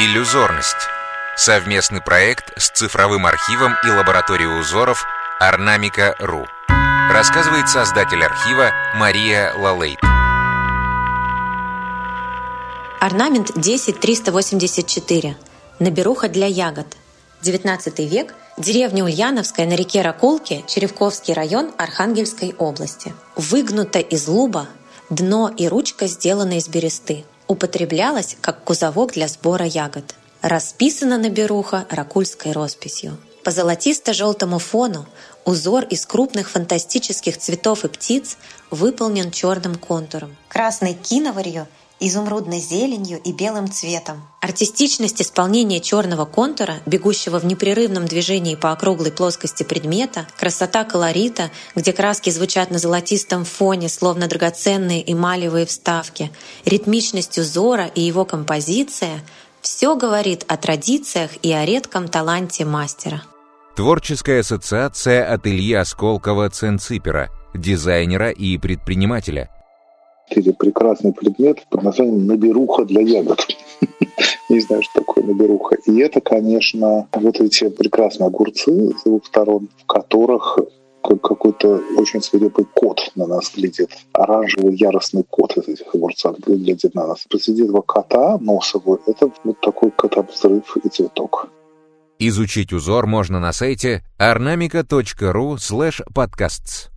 Иллюзорность. Совместный проект с цифровым архивом и лабораторией узоров Орнамика.ру. Рассказывает создатель архива Мария Лалейт. Орнамент 10384. Наберуха для ягод. 19 век. Деревня Ульяновская на реке Ракулки, Черевковский район Архангельской области. Выгнута из луба, дно и ручка сделаны из бересты употреблялась как кузовок для сбора ягод. Расписана на беруха ракульской росписью. По золотисто-желтому фону узор из крупных фантастических цветов и птиц выполнен черным контуром. Красной киноварью изумрудной зеленью и белым цветом. Артистичность исполнения черного контура, бегущего в непрерывном движении по округлой плоскости предмета, красота колорита, где краски звучат на золотистом фоне, словно драгоценные эмалевые вставки, ритмичность узора и его композиция — все говорит о традициях и о редком таланте мастера. Творческая ассоциация от Ильи Осколкова-Ценципера, дизайнера и предпринимателя — или прекрасный предмет под названием «наберуха для ягод». Не знаю, что такое наберуха. И это, конечно, вот эти прекрасные огурцы с двух сторон, в которых какой-то очень свирепый кот на нас глядит. Оранжевый яростный кот из этих огурцов глядит на нас. Посреди этого кота носового это вот такой котобзрыв и цветок. Изучить узор можно на сайте ornamica.ru slash podcasts.